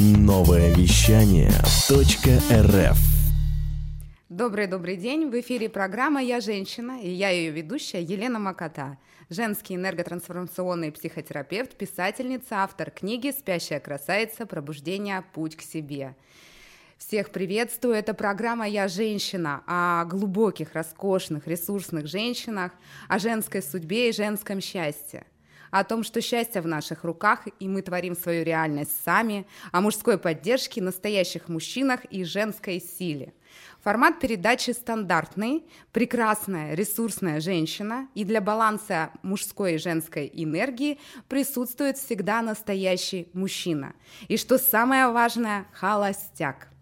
Новое вещание .рф Добрый-добрый день. В эфире программа «Я женщина» и я ее ведущая Елена Макота. Женский энерготрансформационный психотерапевт, писательница, автор книги «Спящая красавица. Пробуждение. Путь к себе». Всех приветствую. Это программа «Я женщина» о глубоких, роскошных, ресурсных женщинах, о женской судьбе и женском счастье о том, что счастье в наших руках, и мы творим свою реальность сами, о мужской поддержке, настоящих мужчинах и женской силе. Формат передачи стандартный, прекрасная, ресурсная женщина, и для баланса мужской и женской энергии присутствует всегда настоящий мужчина. И что самое важное, холостяк –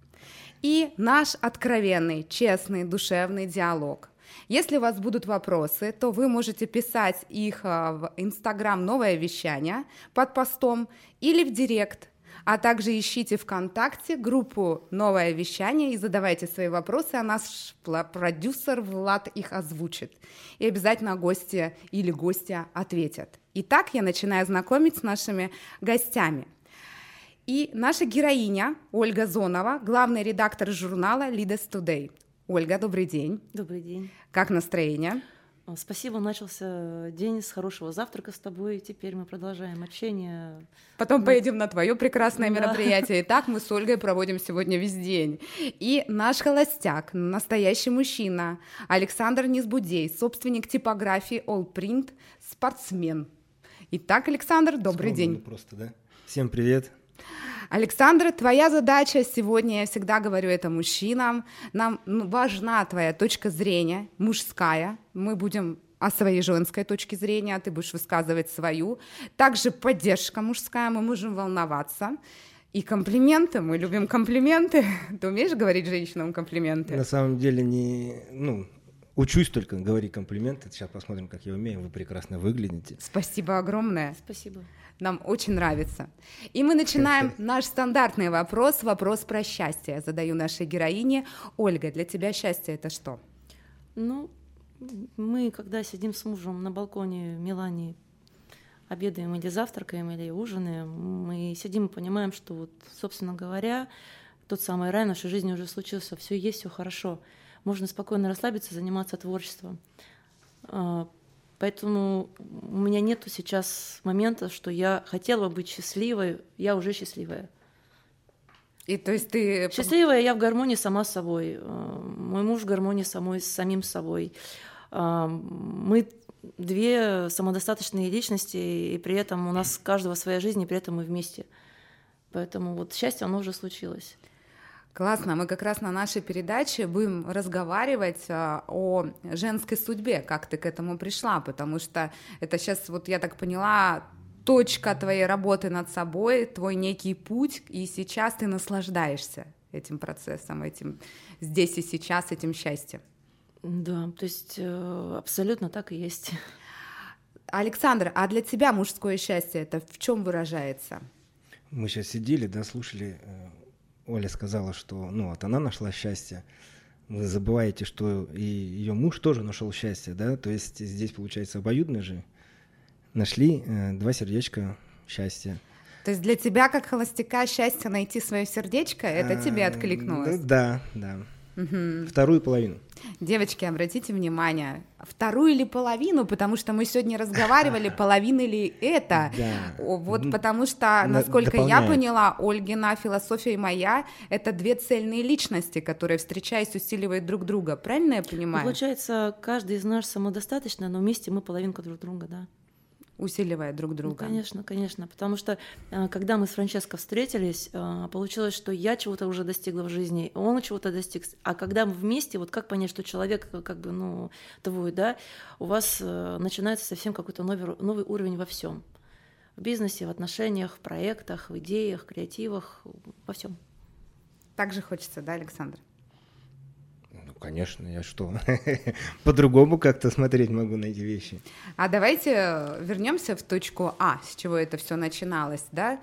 и наш откровенный, честный, душевный диалог. Если у вас будут вопросы, то вы можете писать их а, в Инстаграм «Новое вещание» под постом или в Директ, а также ищите ВКонтакте группу «Новое вещание» и задавайте свои вопросы, а наш продюсер Влад их озвучит. И обязательно гости или гостя ответят. Итак, я начинаю знакомить с нашими гостями – и наша героиня Ольга Зонова, главный редактор журнала Leaders Today. Ольга, добрый день. Добрый день. Как настроение? Спасибо, начался день с хорошего завтрака с тобой. Теперь мы продолжаем общение. Потом мы... поедем на твое прекрасное да. мероприятие. Итак, мы с Ольгой проводим сегодня весь день. И наш холостяк, настоящий мужчина, Александр Низбудей, собственник типографии All Print, спортсмен. Итак, Александр, добрый Скромно день. Просто, да? Всем привет. Александра, твоя задача сегодня, я всегда говорю это мужчинам, нам важна твоя точка зрения, мужская. Мы будем о своей женской точке зрения, а ты будешь высказывать свою. Также поддержка мужская, мы можем волноваться. И комплименты, мы любим комплименты. Ты умеешь говорить женщинам комплименты? На самом деле не, ну, Учусь только говорить комплименты. Сейчас посмотрим, как я умею. Вы прекрасно выглядите. Спасибо огромное. Спасибо. Нам очень нравится. И мы начинаем наш стандартный вопрос, вопрос про счастье. Я задаю нашей героине. Ольга, для тебя счастье это что? Ну, мы, когда сидим с мужем на балконе в Милане, обедаем или завтракаем, или ужинаем, мы сидим и понимаем, что вот, собственно говоря, тот самый рай в нашей жизни уже случился, все есть, все хорошо. Можно спокойно расслабиться, заниматься творчеством. А, Поэтому у меня нет сейчас момента, что я хотела быть счастливой, я уже счастливая. И то есть ты... Счастливая я в гармонии сама с собой. Э, мой муж в гармонии самой, с самим собой. Э, мы две самодостаточные личности, и при этом у нас каждого своя жизнь, и при этом мы вместе. Поэтому вот счастье, оно уже случилось. Классно, мы как раз на нашей передаче будем разговаривать а, о женской судьбе, как ты к этому пришла, потому что это сейчас, вот я так поняла, точка твоей работы над собой, твой некий путь, и сейчас ты наслаждаешься этим процессом, этим здесь и сейчас, этим счастьем. Да, то есть э, абсолютно так и есть. Александр, а для тебя мужское счастье это в чем выражается? Мы сейчас сидели, да, слушали э, Оля сказала, что ну вот она нашла счастье. Вы забываете, что и ее муж тоже нашел счастье, да? То есть здесь получается обоюдно же нашли э, два сердечка счастья. То есть для тебя, как холостяка, счастье найти свое сердечко, это а, тебе откликнулось? Да, да. Угу. Вторую половину. Девочки, обратите внимание, вторую или половину, потому что мы сегодня разговаривали, половина ли это. Да. Вот потому что, насколько я поняла, Ольгина философия и моя — это две цельные личности, которые, встречаясь, усиливают друг друга. Правильно я понимаю? Получается, каждый из нас самодостаточно, но вместе мы половинка друг друга, да усиливая друг друга. Ну, конечно, конечно, потому что э, когда мы с Франческо встретились, э, получилось, что я чего-то уже достигла в жизни, он чего-то достиг, а когда мы вместе, вот как понять, что человек э, как бы, ну, твой, да, у вас начинается совсем какой-то новый, новый уровень во всем, в бизнесе, в отношениях, в проектах, в идеях, креативах, во всем. Так же хочется, да, Александр? Конечно, я что, по-другому как-то смотреть могу на эти вещи. А давайте вернемся в точку А, с чего это все начиналось, да?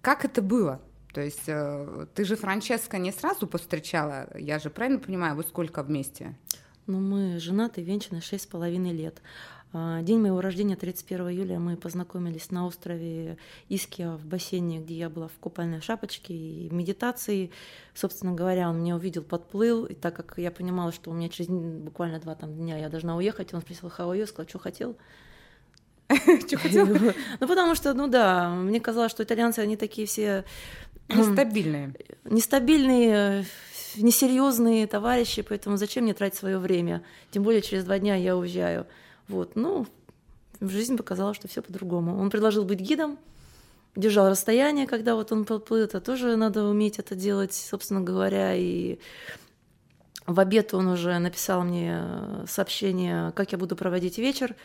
Как это было? То есть э, ты же Франческо не сразу повстречала, я же правильно понимаю, вы сколько вместе? Ну, мы женаты, венчаны шесть с половиной лет. А, день моего рождения, 31 июля, мы познакомились на острове Иския в бассейне, где я была в купальной шапочке и медитации. Собственно говоря, он меня увидел, подплыл, и так как я понимала, что у меня через буквально два там дня я должна уехать, он спросил, how are you? сказал, что хотел. Что хотел? Ну, потому что, ну да, мне казалось, что итальянцы, они такие все... Нестабильные. Нестабильные, несерьезные товарищи, поэтому зачем мне тратить свое время? Тем более через два дня я уезжаю. Вот, ну, жизнь показала, что все по-другому. Он предложил быть гидом, держал расстояние, когда вот он подплыл, это тоже надо уметь это делать, собственно говоря, и в обед он уже написал мне сообщение, как я буду проводить вечер.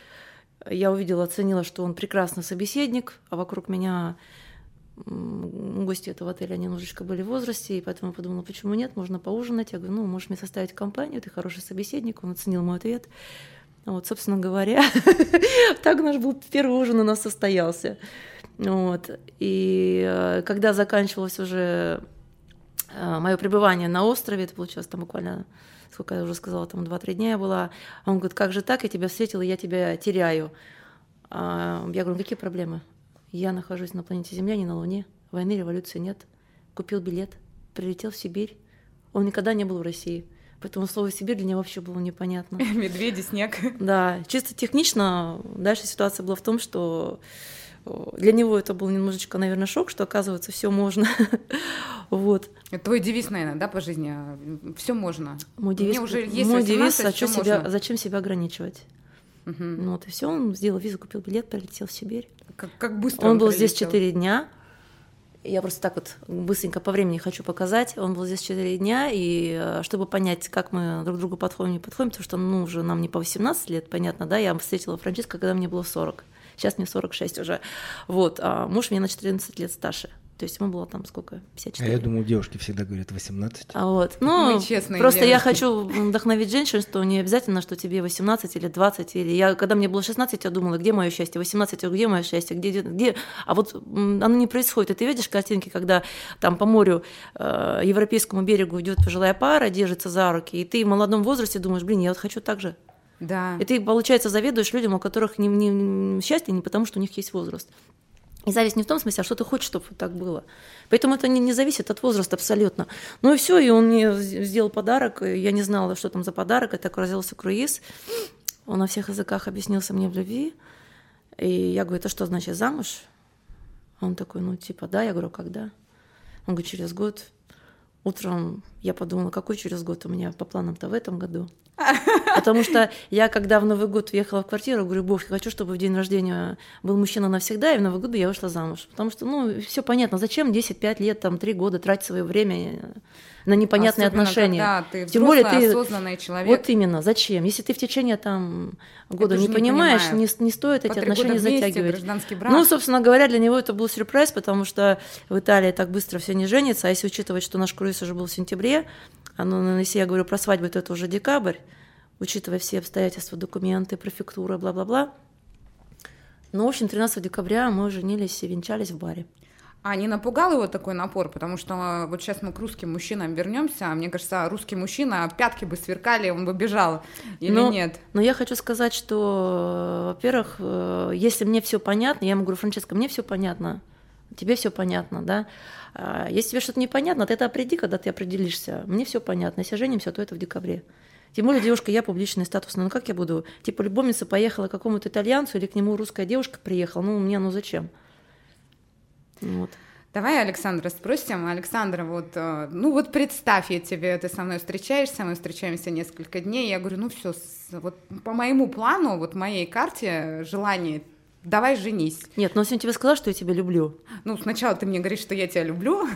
Я увидела, оценила, что он прекрасный собеседник, а вокруг меня гости этого отеля, они немножечко были в возрасте, и поэтому я подумала, почему нет, можно поужинать. Я говорю, ну, можешь мне составить компанию, ты хороший собеседник. Он оценил мой ответ. Вот, собственно говоря, так наш был первый ужин у нас состоялся. Вот. И э, когда заканчивалось уже э, мое пребывание на острове, это получилось там буквально, сколько я уже сказала, там 2-3 дня я была, он говорит, как же так, я тебя встретила, я тебя теряю. А я говорю, какие проблемы? Я нахожусь на планете Земля, не на Луне, войны, революции нет. Купил билет, прилетел в Сибирь. Он никогда не был в России. Поэтому слово Сибирь для него вообще было непонятно. Медведи, снег. Да, чисто технично дальше ситуация была в том, что для него это был немножечко, наверное, шок, что оказывается все можно. вот. Это твой девиз, наверное, да, по жизни. Все можно. Мой девиз, Мне уже есть мой 18, девиз зачем себя, зачем себя ограничивать. Угу. Ну вот и все, он сделал визу, купил билет, полетел в Сибирь. Как, как быстро он, он был прилетел. здесь 4 дня. Я просто так вот быстренько по времени хочу показать. Он был здесь 4 дня, и э, чтобы понять, как мы друг другу подходим, не подходим, потому что, ну, уже нам не по 18 лет, понятно, да, я встретила Франциска, когда мне было 40. Сейчас мне 46 уже. Вот, а муж мне на 14 лет старше. То есть ему было там сколько? 54. А я думаю, девушки всегда говорят 18. А вот. Ну, Мы честные просто девушки. я хочу вдохновить женщин, что не обязательно, что тебе 18 или 20. Или я, когда мне было 16, я думала, где мое счастье? 18, где мое счастье? Где, где? А вот оно не происходит. И ты видишь картинки, когда там по морю, э, европейскому берегу идет пожилая пара, держится за руки, и ты в молодом возрасте думаешь, блин, я вот хочу так же. Да. И ты, получается, заведуешь людям, у которых не, не, не счастье не потому, что у них есть возраст. И зависть не в том смысле, а что ты хочешь, чтобы так было. Поэтому это не, не зависит от возраста абсолютно. Ну и все, и он мне сделал подарок. Я не знала, что там за подарок. Это оказался круиз. Он на всех языках объяснился мне в любви. И я говорю, это что значит замуж? Он такой, ну типа, да. Я говорю, когда? Он говорит, через год. Утром я подумала, какой через год у меня по планам-то в этом году. Потому что я, когда в Новый год въехала в квартиру, говорю, Бог, я хочу, чтобы в день рождения был мужчина навсегда, и в Новый год я вышла замуж. Потому что, ну, все понятно, зачем 10-5 лет, там, 3 года тратить свое время на непонятные Особенно, отношения. Когда ты Тем более ты осознанный человек. Вот именно, зачем? Если ты в течение там года не, не понимаешь, не, не стоит По эти отношения вместе, затягивать. Брак. Ну, собственно говоря, для него это был сюрприз, потому что в Италии так быстро все не женится, а если учитывать, что наш круиз уже был в сентябре, а ну, если я говорю про свадьбу, то это уже декабрь, учитывая все обстоятельства, документы, префектура, бла-бла-бла. Ну, в общем, 13 декабря мы женились и венчались в баре. А не напугал его такой напор? Потому что а, вот сейчас мы к русским мужчинам вернемся. Мне кажется, русский мужчина, пятки бы сверкали, он бы бежал. Или но, нет? Но я хочу сказать, что, во-первых, э, если мне все понятно, я ему говорю, Франческа, мне все понятно, тебе все понятно, да? А если тебе что-то непонятно, ты это определи, когда ты определишься. Мне все понятно. Если женимся, то это в декабре. Тем более девушка, я публичная, статусная. Ну как я буду? Типа любовница поехала к какому-то итальянцу или к нему русская девушка приехала. Ну, мне ну зачем? Вот. Давай Александра спросим. Александра, вот, э, ну вот представь, я тебе, ты со мной встречаешься, мы встречаемся несколько дней, я говорю, ну все, вот по моему плану, вот моей карте желание давай женись. Нет, но он тебе сказал, что я тебя люблю. Ну, сначала ты мне говоришь, что я тебя люблю.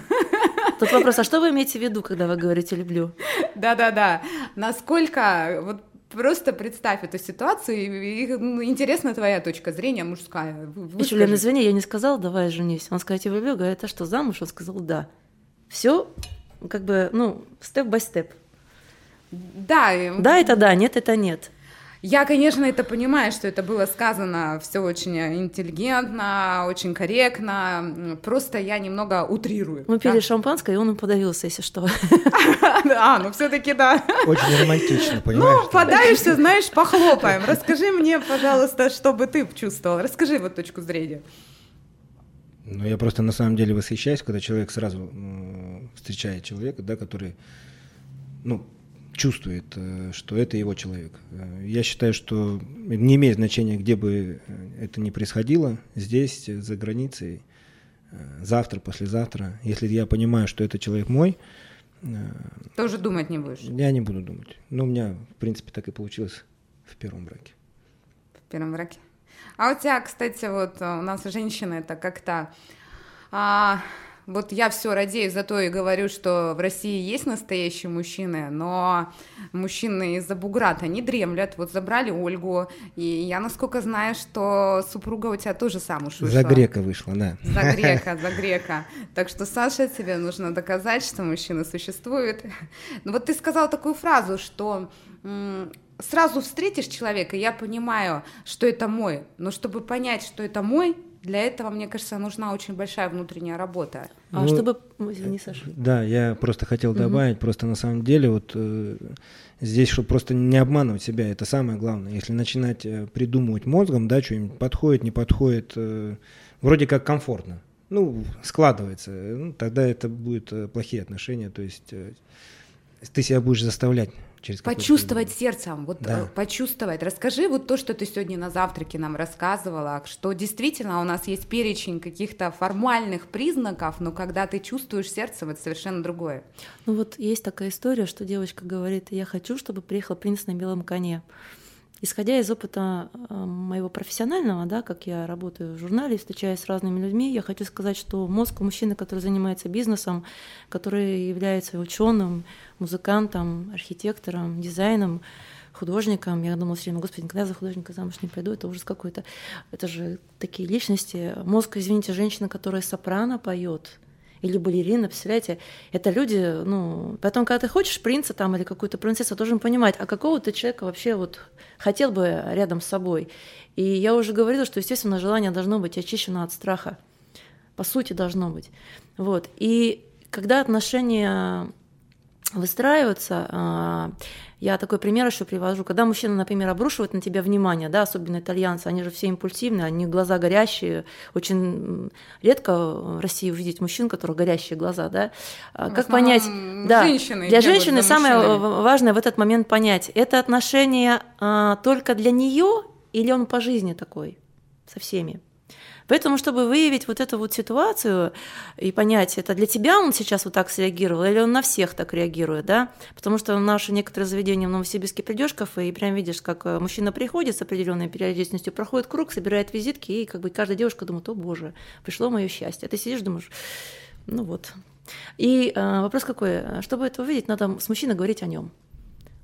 Тут вопрос, а что вы имеете в виду, когда вы говорите «люблю»? Да-да-да. Насколько, вот просто представь эту ситуацию, и, ну, интересна твоя точка зрения мужская. Выскажи. Лен, извини, я не сказала «давай женись». Он сказал «я тебя люблю», говорит, а что, замуж? Он сказал «да». Все как бы, ну, степ-бай-степ. Да. Да, это да, нет, это нет. Я, конечно, это понимаю, что это было сказано все очень интеллигентно, очень корректно. Просто я немного утрирую. Мы пили шампанское, и он им подавился, если что. А, ну все-таки да. Очень романтично, понимаешь? Ну, подавишься, знаешь, похлопаем. Расскажи мне, пожалуйста, что бы ты чувствовал. Расскажи вот точку зрения. Ну, я просто на самом деле восхищаюсь, когда человек сразу встречает человека, да, который, ну, чувствует, э, что это его человек. Э, я считаю, что не имеет значения, где бы э, это ни происходило, здесь, за границей, завтра, послезавтра. Если я понимаю, что это человек мой, тоже думать не будешь? Я не буду думать. Но у меня, в принципе, так и получилось в первом браке. В первом браке. А у тебя, кстати, вот у нас женщины это как-то а, вот я все радею за то и говорю, что в России есть настоящие мужчины, но мужчины из-за буграта не дремлят. Вот забрали Ольгу, и я насколько знаю, что супруга у тебя тоже замуж вышла. За грека вышла, да. За грека, за грека. Так что, Саша, тебе нужно доказать, что мужчина существует. Ну вот ты сказал такую фразу, что сразу встретишь человека, я понимаю, что это мой, но чтобы понять, что это мой, для этого, мне кажется, нужна очень большая внутренняя работа. А ну, чтобы... Извини, Саша. Да, я просто хотел добавить, угу. просто на самом деле вот э, здесь, чтобы просто не обманывать себя, это самое главное. Если начинать э, придумывать мозгом, да, что-нибудь подходит, не подходит, э, вроде как комфортно, ну, складывается, ну, тогда это будут э, плохие отношения, то есть э, ты себя будешь заставлять через почувствовать сердцем, вот да. Э, почувствовать. Расскажи вот то, что ты сегодня на завтраке нам рассказывала, что действительно у нас есть перечень каких-то формальных признаков, но когда ты чувствуешь сердцем, это совершенно другое. Ну вот есть такая история, что девочка говорит, я хочу, чтобы приехал принц на белом коне. Исходя из опыта э, моего профессионального, да, как я работаю в журнале, встречаюсь с разными людьми, я хочу сказать, что мозг у мужчины, который занимается бизнесом, который является ученым, музыкантом, архитектором, дизайном, художником. Я думала все время, господи, никогда за художника замуж не пойду, это ужас какой-то. Это же такие личности. Мозг, извините, женщина, которая сопрано поет, или балерина, представляете, это люди, ну, потом, когда ты хочешь принца там или какую-то принцессу, должен понимать, а какого ты человека вообще вот хотел бы рядом с собой. И я уже говорила, что, естественно, желание должно быть очищено от страха. По сути, должно быть. Вот. И когда отношения выстраиваются, а, я такой пример еще привожу. Когда мужчина, например, обрушивает на тебя внимание, да, особенно итальянцы, они же все импульсивные, они глаза горящие. Очень редко в России увидеть мужчин, у которых горящие глаза, да. А как понять? Да, для женщины самое важное в этот момент понять, это отношение а, только для нее или он по жизни такой со всеми. Поэтому, чтобы выявить вот эту вот ситуацию и понять, это для тебя он сейчас вот так среагировал, или он на всех так реагирует, да? Потому что наши некоторые заведения в Новосибирске придешь кафе, и прям видишь, как э, мужчина приходит с определенной периодичностью, проходит круг, собирает визитки, и как бы каждая девушка думает, о боже, пришло мое счастье. А ты сидишь, думаешь, ну вот. И э, вопрос какой? Чтобы это увидеть, надо с мужчиной говорить о нем,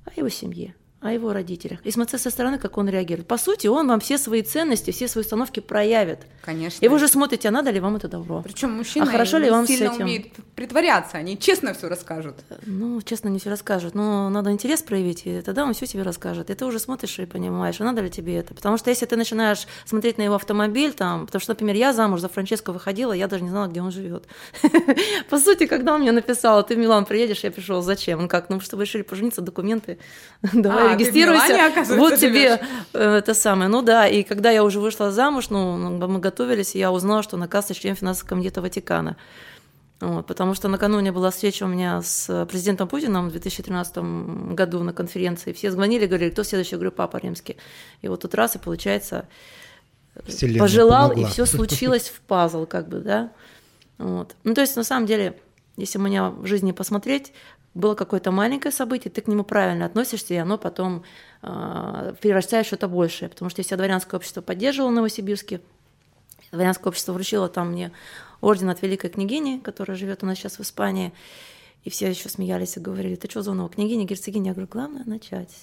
о его семье, о его родителях и смотреть со стороны, как он реагирует. По сути, он вам все свои ценности, все свои установки проявит. Конечно. И вы уже смотрите, а надо ли вам это добро. Причем мужчина а хорошо ли вам сильно с этим? умеет притворяться, они честно все расскажут. Ну, честно не все расскажут, но надо интерес проявить, и тогда он все тебе расскажет. И ты уже смотришь и понимаешь, а надо ли тебе это. Потому что если ты начинаешь смотреть на его автомобиль, там, потому что, например, я замуж за Франческо выходила, я даже не знала, где он живет. По сути, когда он мне написал, ты в Милан приедешь, я пришел, зачем? Он как, ну, чтобы решили пожениться, документы, давай регистрируйся. Вот тебе э, это самое. Ну да, и когда я уже вышла замуж, ну, ну мы готовились, я узнала, что на кассе член финансового комитета Ватикана. Вот, потому что накануне была встреча у меня с президентом Путиным в 2013 году на конференции. Все звонили, говорили, кто следующий? Я говорю, папа римский. И вот тут раз, и получается, Вселенная пожелал, помогла. и все случилось в пазл, как бы, да. Вот. Ну, то есть, на самом деле, если меня в жизни посмотреть, было какое-то маленькое событие, ты к нему правильно относишься, и оно потом э, превращает в что-то большее. Потому что если дворянское общество поддерживало Новосибирске, дворянское общество вручило там мне орден от великой княгини, которая живет у нас сейчас в Испании, и все еще смеялись и говорили, ты что, Зонова, княгиня, герцогиня? Я говорю, главное начать.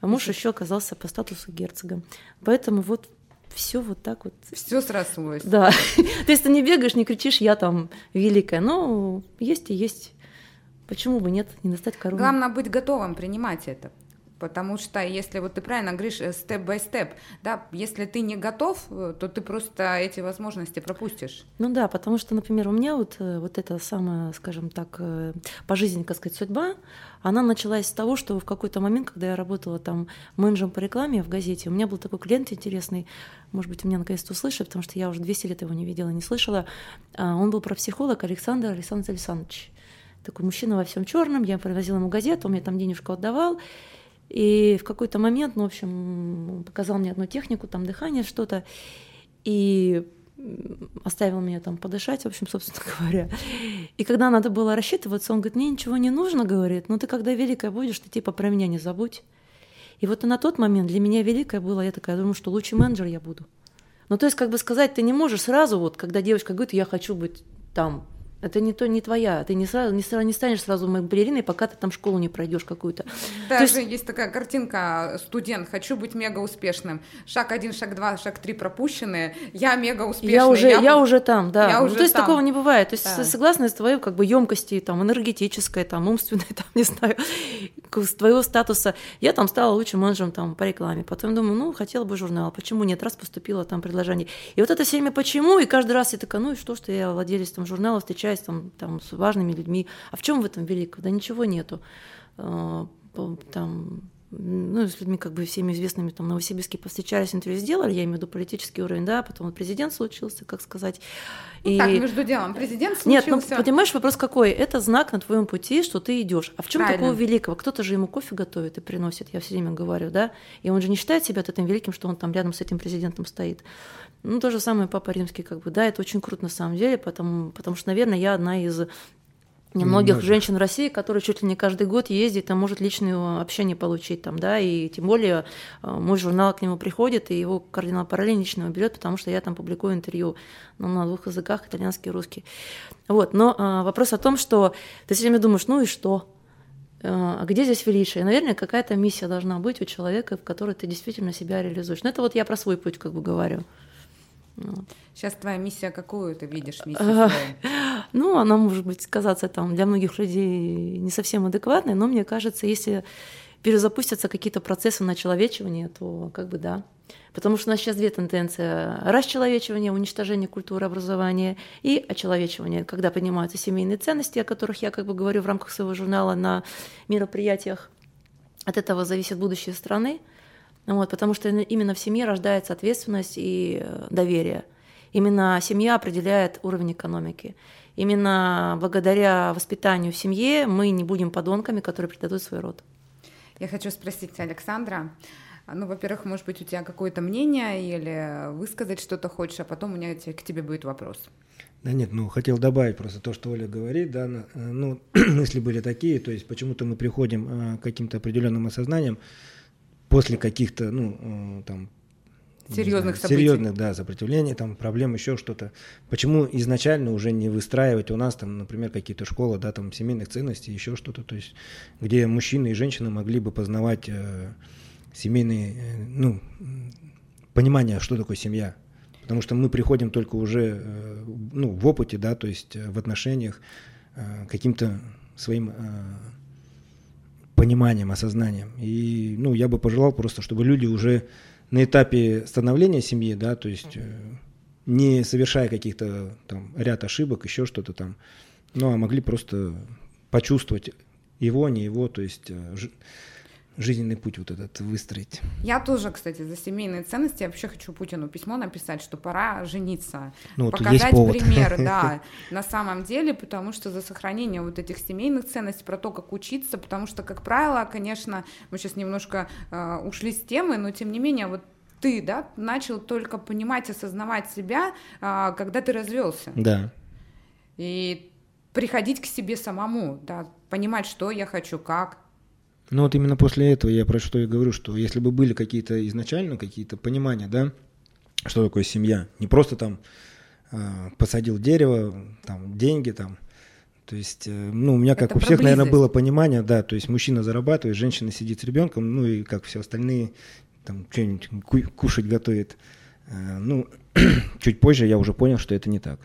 А муж еще оказался по статусу герцога. Поэтому вот все вот так вот. Все срослось. Да. То есть ты не бегаешь, не кричишь, я там великая. Но есть и есть Почему бы нет, не достать корону? Главное быть готовым принимать это. Потому что если вот ты правильно говоришь, степ-бай-степ, да, если ты не готов, э, то ты просто эти возможности пропустишь. Ну да, потому что, например, у меня вот, э, вот эта самая, скажем так, по жизни, как сказать, судьба, она началась с того, что в какой-то момент, когда я работала там менеджером по рекламе в газете, у меня был такой клиент интересный, может быть, у меня наконец-то услышали, потому что я уже 200 лет его не видела, не слышала. А, он был про психолог Александр Александр Александрович. Такой мужчина во всем черном, я привозила ему газету, он мне там денежку отдавал. И в какой-то момент, ну, в общем, показал мне одну технику, там дыхание, что-то. И оставил меня там подышать, в общем, собственно говоря. И когда надо было рассчитываться, он говорит, мне ничего не нужно, говорит, но ты когда великая будешь, ты типа про меня не забудь. И вот на тот момент для меня великое было, я такая думаю, что лучший менеджер я буду. Ну, то есть, как бы сказать, ты не можешь сразу, вот, когда девочка говорит, я хочу быть там это не то, не твоя. Ты не сразу, не, сразу, не станешь сразу моей балериной, пока ты там школу не пройдешь какую-то. Даже есть... есть такая картинка, студент, хочу быть мега успешным. Шаг один, шаг два, шаг три пропущенные. Я мега успешный. Я уже, я, я уже там, да. Я ну, уже то есть там. такого не бывает. То есть да. согласно с твоей как бы емкости, там, энергетической, там, умственной, там, не знаю, с твоего статуса. Я там стала лучшим менеджером там по рекламе. Потом думаю, ну, хотела бы журнал. Почему нет? Раз поступила там предложение. И вот это все время почему, и каждый раз я такая, ну и что, что я владелец там журнала, встречаюсь общаясь там, там с важными людьми. А в чем в этом великого? Да ничего нету. А, там, ну, с людьми как бы всеми известными, там, Новосибирске повстречались, интервью сделали, я имею в виду политический уровень, да, потом вот президент случился, как сказать. Ну, и... Так, между делом, президент случился. Нет, ну, понимаешь, вопрос какой? Это знак на твоем пути, что ты идешь. А в чем такого великого? Кто-то же ему кофе готовит и приносит, я все время говорю, да, и он же не считает себя этим великим, что он там рядом с этим президентом стоит. Ну, то же самое Папа Римский, как бы, да, это очень круто на самом деле, потому, потому что, наверное, я одна из немногих Немножко. женщин в России, которые чуть ли не каждый год ездит, там может личное общение получить там, да, и тем более э, мой журнал к нему приходит, и его кардинал параллель лично берет, потому что я там публикую интервью ну, на двух языках, итальянский и русский. Вот, но а, вопрос о том, что ты все время думаешь, ну и что? Э, а где здесь величие? Наверное, какая-то миссия должна быть у человека, в которой ты действительно себя реализуешь. Ну, это вот я про свой путь как бы говорю. Вот. Сейчас твоя миссия какую ты видишь миссию? Ну, она может быть казаться там для многих людей не совсем адекватной, но мне кажется, если перезапустятся какие-то процессы на человечивание, то как бы да. Потому что у нас сейчас две тенденции. Расчеловечивание, уничтожение культуры образования и очеловечивание, когда поднимаются семейные ценности, о которых я как бы говорю в рамках своего журнала на мероприятиях. От этого зависит будущее страны. Вот, потому что именно в семье рождается ответственность и э, доверие. Именно семья определяет уровень экономики. Именно благодаря воспитанию в семье мы не будем подонками, которые предадут свой род. Я хочу спросить Александра, ну, во-первых, может быть, у тебя какое-то мнение или высказать что-то хочешь, а потом у меня к тебе будет вопрос. Да нет, ну хотел добавить просто то, что Оля говорит, да, э, ну мысли были такие, то есть почему-то мы приходим э, к каким-то определенным осознаниям, после каких-то, ну, э, там, серьезных событий. Серьезных, да, сопротивлений, там, проблем, еще что-то. Почему изначально уже не выстраивать у нас, там, например, какие-то школы, да, там, семейных ценностей, еще что-то, то есть, где мужчины и женщины могли бы познавать э, семейные, э, ну, понимание, что такое семья. Потому что мы приходим только уже, э, ну, в опыте, да, то есть э, в отношениях э, каким-то своим э, пониманием, осознанием. И, ну, я бы пожелал просто, чтобы люди уже на этапе становления семьи, да, то есть э, не совершая каких-то там ряд ошибок, еще что-то там, ну, а могли просто почувствовать его, не его, то есть э, жизненный путь вот этот выстроить. Я тоже, кстати, за семейные ценности. Я вообще хочу Путину письмо написать, что пора жениться. Ну, показать пример, да, на самом деле, потому что за сохранение вот этих семейных ценностей, про то, как учиться, потому что, как правило, конечно, мы сейчас немножко э, ушли с темы, но тем не менее, вот ты, да, начал только понимать, осознавать себя, э, когда ты развелся. Да. И приходить к себе самому, да, понимать, что я хочу, как, ну вот именно после этого я про что и говорю, что если бы были какие-то изначально какие-то понимания, да, что такое семья, не просто там э, посадил дерево, там деньги там, то есть, э, ну, у меня, как Это у всех, наверное, было понимание, да, то есть мужчина зарабатывает, женщина сидит с ребенком, ну и как все остальные, там, что-нибудь кушать готовит. Э, ну, чуть позже я уже понял, что это не так.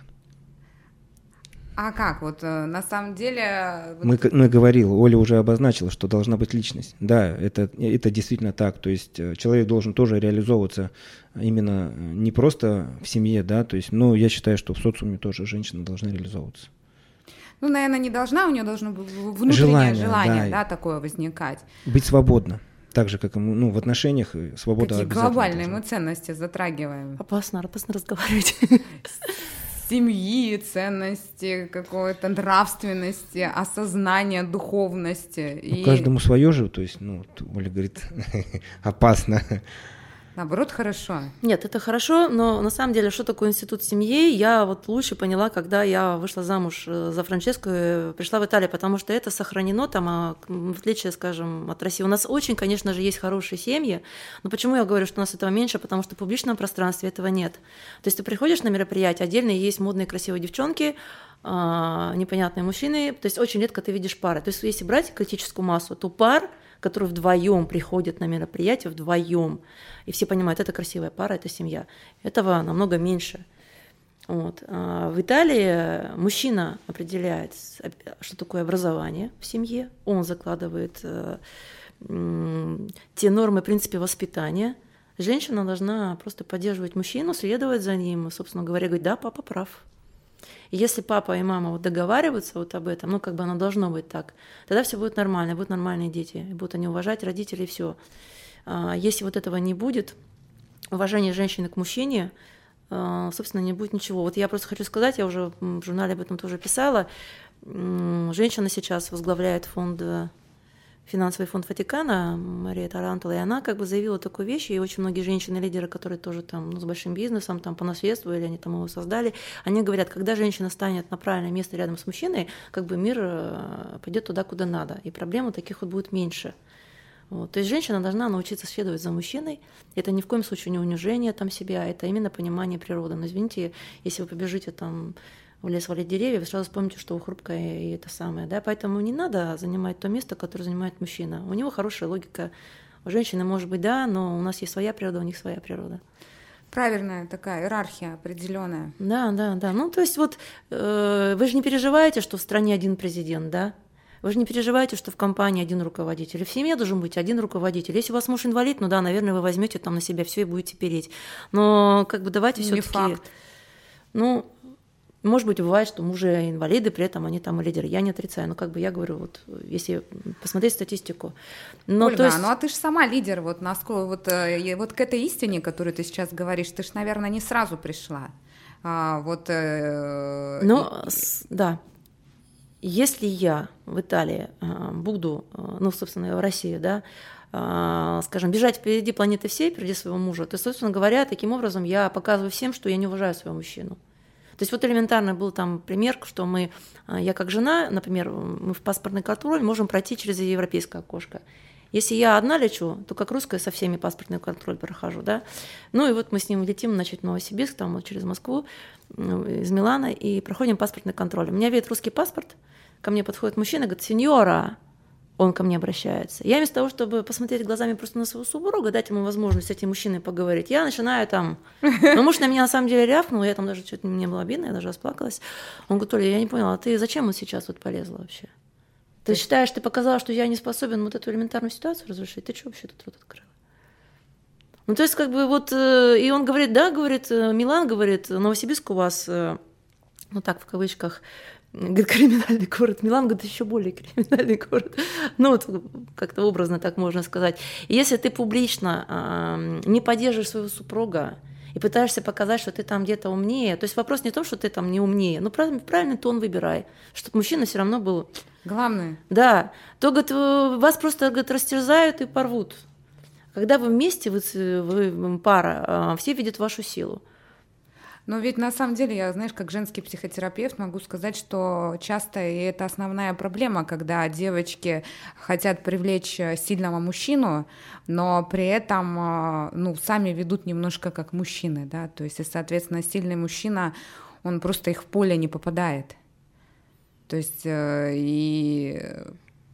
А как? Вот э, на самом деле... вот- Мы, мы говорил, Оля уже обозначила, что должна быть личность. Да, это, это действительно так. То есть э, человек должен тоже реализовываться именно э, не просто в семье, да, то есть, но я считаю, что в социуме тоже женщина должна реализовываться. Ну, наверное, не должна, у нее должно быть внутреннее Желание, желание, да. да, такое возникать. Быть свободно. Так же, как и ну, в отношениях э, свобода Какие глобальные должна мы ценности затрагиваем? Опасно, опасно разговаривать. Семьи, ценности, какой-то нравственности, осознания, духовности. Ну, И каждому свое же, то есть, ну, Оля говорит, опасно. Наоборот, хорошо. Нет, это хорошо, но на самом деле, что такое институт семьи, я вот лучше поняла, когда я вышла замуж э, за Франческо и пришла в Италию, потому что это сохранено там, а, в отличие, скажем, от России. У нас очень, конечно же, есть хорошие семьи, но почему я говорю, что у нас этого меньше? Потому что в публичном пространстве этого нет. То есть ты приходишь на мероприятие, отдельно есть модные красивые девчонки, а, непонятные мужчины, то есть очень редко ты видишь пары. То есть если брать критическую массу, то пар, которые вдвоем приходят на мероприятие, вдвоем, и все понимают, это красивая пара, это семья. Этого намного меньше. Вот. А в Италии мужчина определяет, с- что такое образование в семье, он закладывает э, те нормы, принципы воспитания. Женщина должна просто поддерживать мужчину, следовать за ним, собственно говоря, говорить, да, папа прав. И если папа и мама вот договариваются вот об этом, ну, как бы оно должно быть так, тогда все будет нормально, будут нормальные дети, будут они уважать родителей, все. Если вот этого не будет, уважение женщины к мужчине, а, собственно, не будет ничего. Вот я просто хочу сказать, я уже в журнале об этом тоже писала, женщина сейчас возглавляет фонд э, финансовый фонд Ватикана, Мария Тарантула, и она как бы заявила такую вещь, и очень многие женщины-лидеры, которые тоже там ну, с большим бизнесом, там по наследству, или они там его создали, они говорят, когда женщина станет на правильное место рядом с мужчиной, как бы мир э, пойдет туда, куда надо, и проблем таких вот будет меньше. Вот. То есть женщина должна научиться следовать за мужчиной. Это ни в коем случае не унижение там себя, это именно понимание природы. Но извините, если вы побежите там в лес валить деревья, вы сразу вспомните, что вы хрупкая и это самое. Да? Поэтому не надо занимать то место, которое занимает мужчина. У него хорошая логика. У женщины может быть да, но у нас есть своя природа, у них своя природа. Правильная такая иерархия определенная. Да, да, да. Ну, то есть вот э, вы же не переживаете, что в стране один президент, да? Вы же не переживаете, что в компании один руководитель. И в семье должен быть один руководитель. Если у вас муж инвалид, ну да, наверное, вы возьмете там на себя все и будете переть. Но как бы давайте все-таки. факт. Ну, может быть, бывает, что мужи инвалиды, при этом они там и лидеры. Я не отрицаю, но как бы я говорю, вот если посмотреть статистику. Но Ольга, то есть... ну а ты же сама лидер, вот насколько вот, э, вот к этой истине, которую ты сейчас говоришь, ты же, наверное, не сразу пришла. А, вот. э, Но, и- да, если я в Италии а, буду, а, ну, собственно, в России, да, скажем, бежать впереди планеты всей, впереди своего мужа, то, собственно говоря, таким образом я показываю всем, что я не уважаю своего мужчину. То есть вот элементарно был там пример, что мы, а, я как жена, например, мы в паспортный контроль можем пройти через европейское окошко. Если я одна лечу, то как русская со всеми паспортный контроль прохожу, да. Ну и вот мы с ним летим, значит, в Новосибирск, там вот через Москву, из Милана, и проходим паспортный контроль. У меня видит русский паспорт, ко мне подходит мужчина, говорит, сеньора, он ко мне обращается. Я вместо того, чтобы посмотреть глазами просто на своего супруга, дать ему возможность с этим мужчиной поговорить, я начинаю там... Ну, муж на меня на самом деле рявкнул, я там даже что-то мне было обидно, я даже расплакалась. Он говорит, Оля, я не поняла, а ты зачем вот сейчас вот полезла вообще? Ты считаешь, ты показала, что я не способен вот эту элементарную ситуацию разрешить? Ты что вообще тут рот открыла? Ну, то есть, как бы вот, э, и он говорит, да, говорит, э, Милан, говорит, Новосибирск у вас, э, ну так, в кавычках, говорит, криминальный город. Милан, говорит, еще более криминальный город. Ну, вот как-то образно так можно сказать. И если ты публично а, не поддерживаешь своего супруга и пытаешься показать, что ты там где-то умнее, то есть вопрос не в том, что ты там не умнее, но правильный, правильный тон выбирай, чтобы мужчина все равно был Главное. да, то, говорит, э, вас просто, говорит, растерзают и порвут. Когда вы вместе, вы, вы пара, а, все видят вашу силу. Но ведь на самом деле, я, знаешь, как женский психотерапевт могу сказать, что часто и это основная проблема, когда девочки хотят привлечь э, сильного мужчину, но при этом, э, ну, сами ведут немножко как мужчины, да, то есть, и, соответственно, сильный мужчина, он просто их в поле не попадает. То есть, э, и,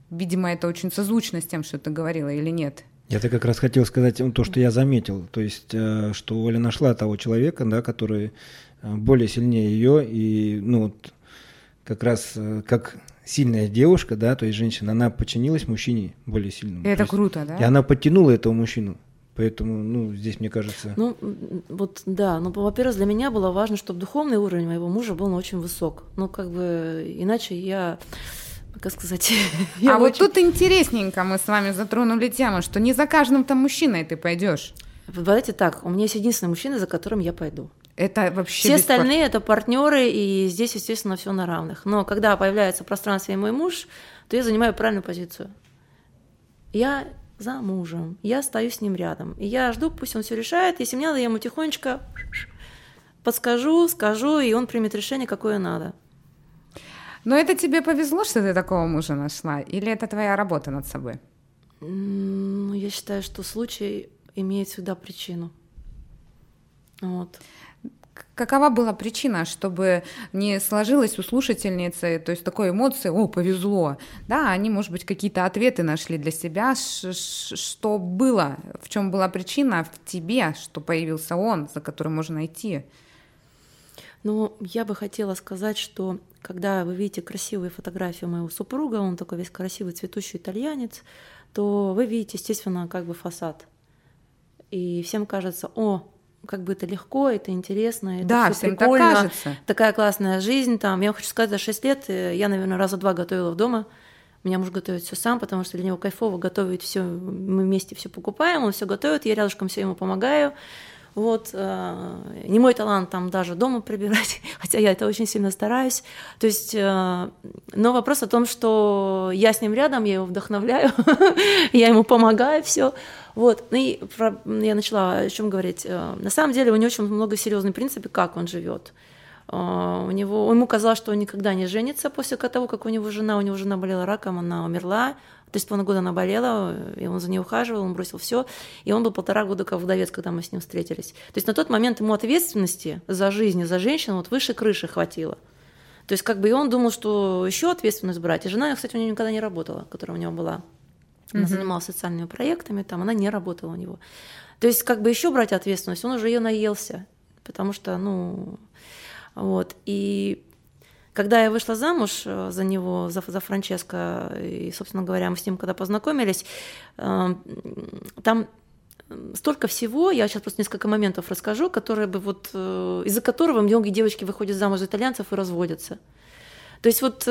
видимо, это очень созвучно с тем, что ты говорила, или нет? Я-то как раз хотел сказать ну, то, что я заметил. То есть, э, что Оля нашла того человека, да, который э, более сильнее ее. И, ну, вот, как раз э, как сильная девушка, да, то есть женщина, она подчинилась мужчине более сильному. И это есть, круто, да? И она подтянула этого мужчину. Поэтому, ну, здесь, мне кажется... Ну, вот, да. Ну, во-первых, для меня было важно, чтобы духовный уровень моего мужа был ну, очень высок. Ну, как бы, иначе я как сказать. а вот тут интересненько мы с вами затронули тему, что не за каждым там мужчиной ты пойдешь. Давайте так, у меня есть единственный мужчина, за которым я пойду. Это вообще Все остальные это партнеры, и здесь, естественно, все на равных. Но когда появляется в пространстве мой муж, то я занимаю правильную позицию. Я за мужем, я стою с ним рядом. И я жду, пусть он все решает. Если мне надо, я ему тихонечко подскажу, скажу, и он примет решение, какое надо. Но это тебе повезло, что ты такого мужа нашла? Или это твоя работа над собой? Ну, я считаю, что случай имеет всегда причину. Вот. Какова была причина, чтобы не сложилось у слушательницы, то есть такой эмоции, о, повезло, да, они, может быть, какие-то ответы нашли для себя, что было, в чем была причина в тебе, что появился он, за которым можно идти? Ну, я бы хотела сказать, что когда вы видите красивые фотографии моего супруга, он такой весь красивый цветущий итальянец, то вы видите, естественно, как бы фасад. И всем кажется, о, как бы это легко, это интересно, это да, всем прикольно, так кажется. такая классная жизнь. Там, я хочу сказать, за 6 лет э, я, наверное, раза два готовила дома. Меня муж готовит все сам, потому что для него кайфово готовить все. Мы вместе все покупаем, он все готовит, я рядышком все ему помогаю. Вот, э, не мой талант там даже дома прибирать, хотя я это очень сильно стараюсь. То есть, э, но вопрос о том, что я с ним рядом, я его вдохновляю, я ему помогаю, все. Вот, ну и про, я начала о чем говорить. Э, на самом деле у него очень много серьезных принципов, как он живет. У него, ему казалось, что он никогда не женится после того, как у него жена, у него жена болела раком, она умерла, то есть полгода она болела, и он за ней ухаживал, он бросил все. И он был полтора года как вдовец, когда мы с ним встретились. То есть на тот момент ему ответственности за жизнь и за женщину вот выше крыши хватило. То есть как бы и он думал, что еще ответственность брать. И жена, кстати, у него никогда не работала, которая у него была. Она mm-hmm. занималась социальными проектами, там она не работала у него. То есть как бы еще брать ответственность, он уже ее наелся, потому что, ну, вот. И когда я вышла замуж э, за него, за, за Франческо, и, собственно говоря, мы с ним когда познакомились, э, там столько всего, я сейчас просто несколько моментов расскажу, которые бы вот, э, из-за которого многие девочки выходят замуж за итальянцев и разводятся. То есть вот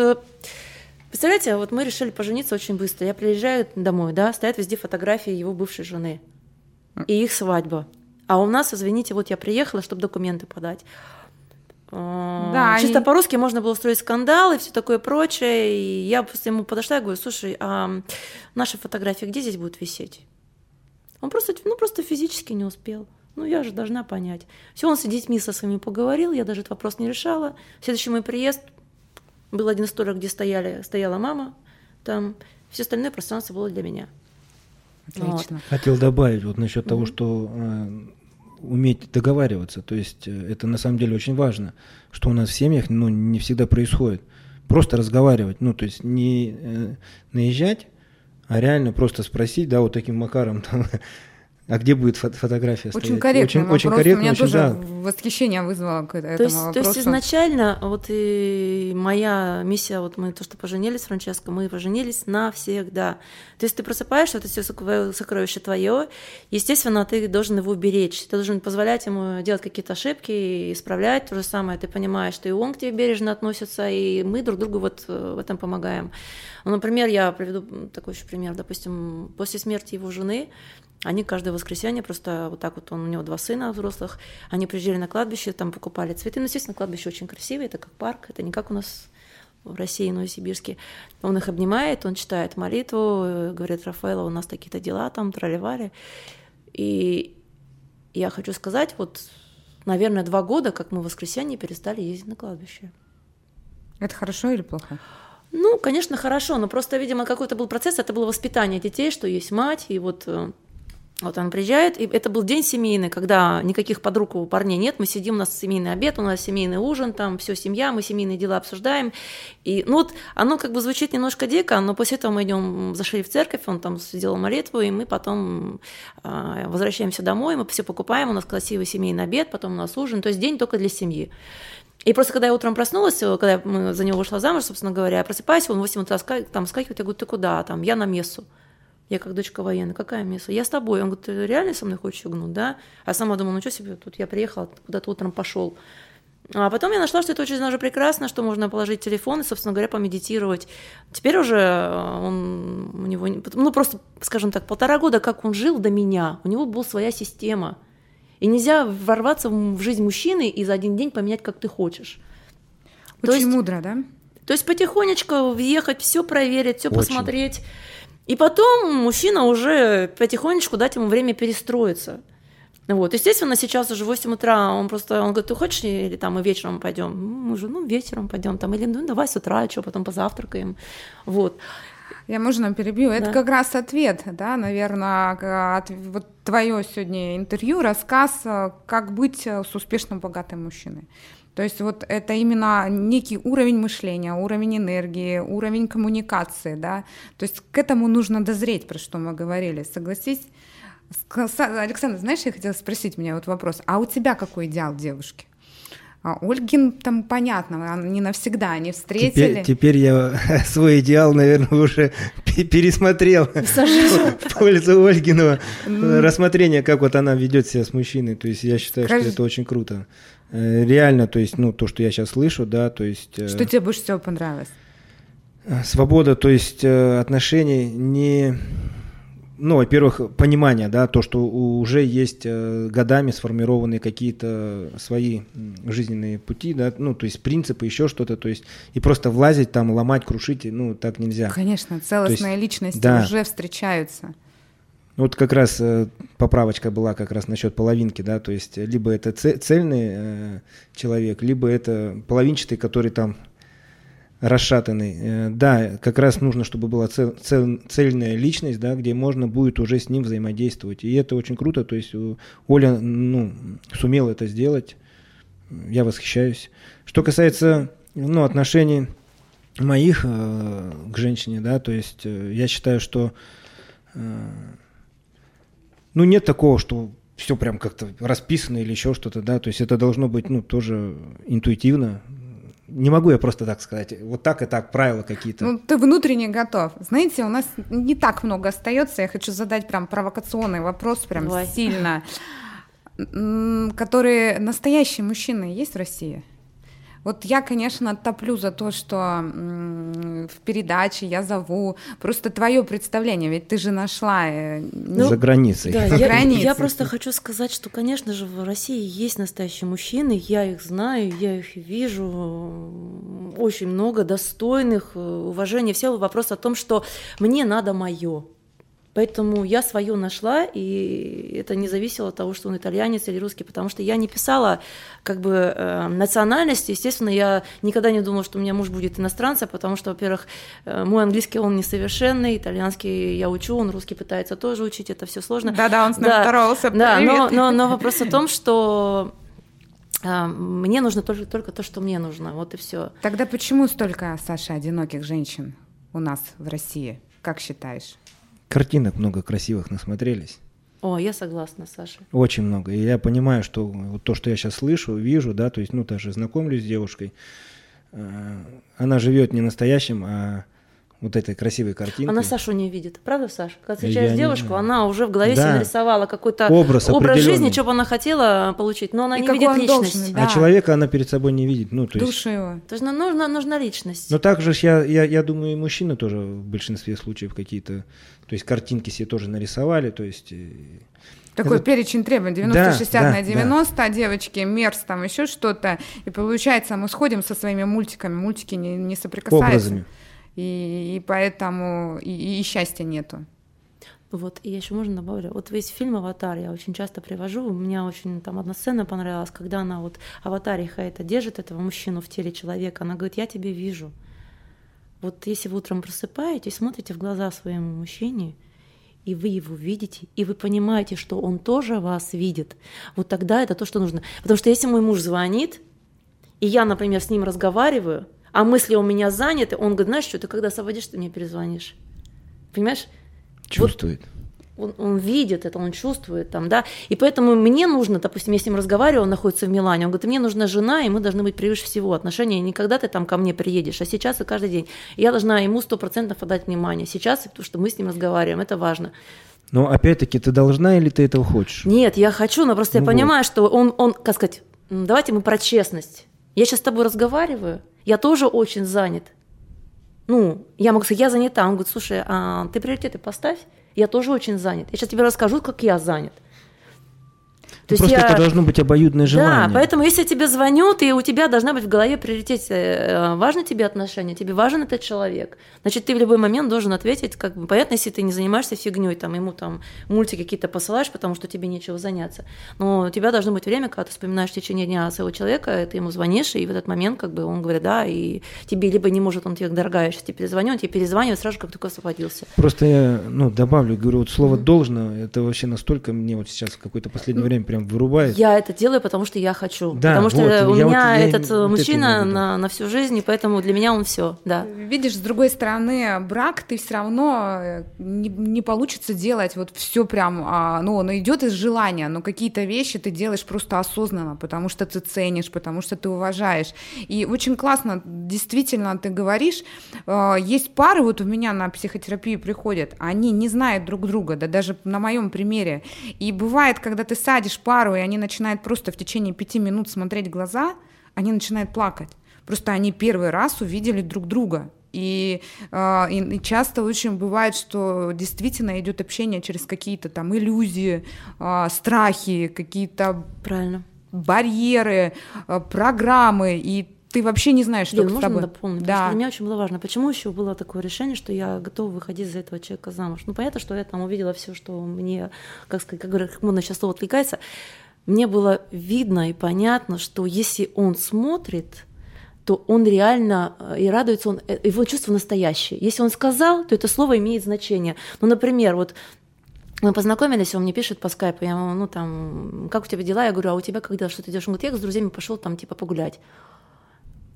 Представляете, вот мы решили пожениться очень быстро. Я приезжаю домой, да, стоят везде фотографии его бывшей жены и их свадьба. А у нас, извините, вот я приехала, чтобы документы подать. Да, Чисто они... по-русски можно было устроить скандал и все такое прочее. И я после ему подошла и говорю, слушай, а наша фотография где здесь будет висеть? Он просто, ну, просто физически не успел. Ну, я же должна понять. Все, он с детьми со своими поговорил, я даже этот вопрос не решала. Следующий мой приезд был один столик, где стояли, стояла мама, там все остальное пространство было для меня. Отлично. Вот. Хотел добавить вот насчет mm-hmm. того, что э, уметь договариваться. То есть э, это на самом деле очень важно, что у нас в семьях ну, не всегда происходит. Просто разговаривать, ну, то есть не э, наезжать, а реально просто спросить, да, вот таким макаром, там, а где будет фото фотография очень стоять? Корректный очень, вопрос. очень корректно. У меня очень, тоже да. восхищение вызвало к этому то есть, вопросу. То есть изначально вот и моя миссия, вот мы то, что поженились, Франческо, мы поженились навсегда. То есть ты просыпаешься, это все сокровище твое, естественно, ты должен его беречь, ты должен позволять ему делать какие-то ошибки, исправлять то же самое. Ты понимаешь, что и он к тебе бережно относится, и мы друг другу вот э, в этом помогаем. Ну, например, я приведу такой еще пример. Допустим, после смерти его жены они каждое воскресенье просто вот так вот, он, у него два сына взрослых, они приезжали на кладбище, там покупали цветы. Ну, естественно, кладбище очень красивое, это как парк, это не как у нас в России, Новосибирске. Он их обнимает, он читает молитву, говорит, Рафаэла, у нас такие-то дела там, тролливали. И я хочу сказать, вот, наверное, два года, как мы в воскресенье перестали ездить на кладбище. Это хорошо или плохо? Ну, конечно, хорошо, но просто, видимо, какой-то был процесс, это было воспитание детей, что есть мать, и вот э, вот он приезжает, и это был день семейный, когда никаких подруг у парней нет, мы сидим, у нас семейный обед, у нас семейный ужин, там все семья, мы семейные дела обсуждаем. И ну вот оно как бы звучит немножко дико, но после этого мы идем, зашли в церковь, он там сделал молитву, и мы потом э, возвращаемся домой, мы все покупаем, у нас красивый семейный обед, потом у нас ужин, то есть день только для семьи. И просто когда я утром проснулась, э, когда я за него вышла замуж, собственно говоря, я просыпаюсь, он в 8 утра там скакивает, я говорю, ты куда? Там, я на мессу. Я как дочка военная, какая месса? Я с тобой. Он говорит, ты реально со мной хочешь угнуть, да? А сама думала, ну что себе, тут я приехала, куда-то утром пошел. А потом я нашла, что это очень даже прекрасно, что можно положить телефон и, собственно говоря, помедитировать. Теперь уже э, он, у него, ну просто, скажем так, полтора года, как он жил до меня, у него была своя система. И нельзя ворваться в жизнь мужчины и за один день поменять, как ты хочешь. Очень то есть, мудро, да? То есть потихонечку въехать, все проверить, все посмотреть. И потом мужчина уже потихонечку дать ему время перестроиться. Вот, естественно, сейчас уже 8 утра, он просто, он говорит, ты хочешь, или там мы вечером пойдем? Мы же, ну, вечером пойдем, там, или, ну, давай с утра, что, потом позавтракаем, вот. Я можно перебью. Да. Это как раз ответ, да, наверное, от, вот твое сегодня интервью, рассказ, э, как быть с успешным богатым мужчиной. То есть вот это именно некий уровень мышления, уровень энергии, уровень коммуникации, да. То есть к этому нужно дозреть, про что мы говорили. Согласись? Александр, знаешь, я хотела спросить меня вот вопрос. А у тебя какой идеал девушки? А Ольгин там понятно, не навсегда они встретили. Теперь, теперь я свой идеал, наверное, уже пересмотрел в пользу Ольгиного рассмотрения, как вот она ведет себя с мужчиной. То есть я считаю, что это очень круто. Э, реально, то есть, ну, то, что я сейчас слышу, да, то есть... Э, что тебе больше всего понравилось? Свобода, то есть э, отношений не ну, во-первых, понимание, да, то, что уже есть э, годами сформированные какие-то свои жизненные пути, да, ну, то есть принципы, еще что-то, то есть и просто влазить там, ломать, крушить, ну, так нельзя. Конечно, целостные есть, личности да. уже встречаются. Вот как раз э, поправочка была как раз насчет половинки, да, то есть либо это цельный э, человек, либо это половинчатый, который там расшатанный. Э, да, как раз нужно, чтобы была цел, цел, цельная личность, да, где можно будет уже с ним взаимодействовать. И это очень круто. То есть Оля ну, сумела это сделать. Я восхищаюсь. Что касается ну, отношений моих э, к женщине, да, то есть э, я считаю, что э, ну нет такого, что все прям как-то расписано или еще что-то, да, то есть это должно быть, ну, тоже интуитивно, не могу я просто так сказать. Вот так и так, правила какие-то. Ну, ты внутренне готов. Знаете, у нас не так много остается. Я хочу задать прям провокационный вопрос, прям Давай. сильно. Которые настоящие мужчины есть в России? Вот я, конечно, топлю за то, что в передаче я зову просто твое представление, ведь ты же нашла э, ну, за границей. Да, за я, границей. я просто хочу сказать, что, конечно же, в России есть настоящие мужчины, я их знаю, я их вижу, очень много достойных, э, уважения. Все вопрос о том, что мне надо мое. Поэтому я свое нашла, и это не зависело от того, что он итальянец или русский, потому что я не писала как бы э, национальности. Естественно, я никогда не думала, что у меня муж будет иностранцем, потому что, во-первых, э, мой английский он несовершенный, итальянский я учу, он русский пытается тоже учить, это все сложно. Да-да, он с нами да, здоровался. Да, но, но, но вопрос о том, что э, мне нужно только, только то, что мне нужно, вот и все. Тогда почему столько, Саша, одиноких женщин у нас в России? Как считаешь? Картинок много красивых насмотрелись. О, я согласна, Саша. Очень много. И я понимаю, что вот то, что я сейчас слышу, вижу, да, то есть, ну, даже знакомлюсь с девушкой, э, она живет не настоящим, а вот этой красивой картинкой. Она Сашу не видит, правда, Саша? Когда встречаешь я девушку, не... она уже в голове да. себе нарисовала какой-то образ, образ жизни, что бы она хотела получить, но она и не видит личность. Должен, да. А человека она перед собой не видит. Ну, то Душу есть... его. То есть нужна, нужна личность. Но также я, я, я думаю, и мужчины тоже в большинстве случаев какие-то, то есть картинки себе тоже нарисовали, то есть... Э, такой это... перечень требований 90, да, 60 да, на 90, да. девочки, мерз, там еще что-то. И получается, мы сходим со своими мультиками, мультики не, не соприкасаются. Образами и, и поэтому и, и счастья нету. Вот, и еще можно добавлю, вот весь фильм «Аватар» я очень часто привожу, мне очень там одна сцена понравилась, когда она вот аватариха это держит, этого мужчину в теле человека, она говорит, я тебя вижу. Вот если вы утром просыпаетесь, смотрите в глаза своему мужчине, и вы его видите, и вы понимаете, что он тоже вас видит, вот тогда это то, что нужно. Потому что если мой муж звонит, и я, например, с ним разговариваю, а мысли у меня заняты, он говорит, знаешь что, ты когда освободишь, ты мне перезвонишь. Понимаешь? Чувствует. Вот, он, он видит это, он чувствует там, да, и поэтому мне нужно, допустим, я с ним разговариваю, он находится в Милане, он говорит, мне нужна жена, и мы должны быть превыше всего отношения, не когда ты там ко мне приедешь, а сейчас и каждый день. И я должна ему сто процентов отдать внимание сейчас, потому что мы с ним разговариваем, это важно. Но опять-таки, ты должна или ты этого хочешь? Нет, я хочу, но просто Ну я понимаю, что он, он, как сказать, давайте мы про честность. Я сейчас с тобой разговариваю, я тоже очень занят. Ну, я могу сказать, я занята. Он говорит, слушай, а ты приоритеты поставь, я тоже очень занят. Я сейчас тебе расскажу, как я занят. То Просто это должно быть обоюдное желание. Да, поэтому если тебе звонят, и у тебя должна быть в голове приоритет, э, важно тебе отношения, тебе важен этот человек, значит, ты в любой момент должен ответить, как бы, понятно, если ты не занимаешься фигней, там, ему там мультики какие-то посылаешь, потому что тебе нечего заняться, но у тебя должно быть время, когда ты вспоминаешь в течение дня своего человека, ты ему звонишь, и в этот момент, как бы, он говорит, да, и тебе либо не может, он тебе, дорогая, я сейчас тебе перезвоню, он тебе перезванивает сразу, как только освободился. Просто я, ну, добавлю, говорю, вот слово «должно», это вообще настолько мне вот сейчас в какое-то последнее время прям вырубает. Я это делаю, потому что я хочу. Да, потому что вот, у я меня вот- я этот вот это мужчина виду. на, на всю жизнь, и поэтому для меня он все, да. Видишь, с другой стороны, брак ты все равно э, не, не получится делать вот все прям, а, ну, он идет из желания, но какие-то вещи ты делаешь просто осознанно, потому что ты ценишь, потому что ты уважаешь. И очень классно, действительно, ты говоришь, э, есть пары, вот у меня на психотерапию приходят, они не знают друг друга, да даже на моем примере. И бывает, когда ты садишь пару, и они начинают просто в течение пяти минут смотреть глаза, они начинают плакать. Просто они первый раз увидели друг друга. И, э, и- и часто очень бывает, что действительно идет общение через какие-то там иллюзии, э, страхи, какие-то Правильно. барьеры, э, программы, и ты вообще не знаешь, что Лен, можно тобой. дополнить? Потому Да. что для меня очень было важно. Почему еще было такое решение, что я готова выходить за этого человека замуж? Ну, понятно, что я там увидела все, что мне, как сказать, как говорят, как модно сейчас слово отвлекается. Мне было видно и понятно, что если он смотрит, то он реально э, и радуется, он, э, его чувство настоящее. Если он сказал, то это слово имеет значение. Ну, например, вот мы познакомились, он мне пишет по скайпу, я ему, ну там, как у тебя дела? Я говорю, а у тебя когда, что ты делаешь? Он говорит, я с друзьями пошел там типа погулять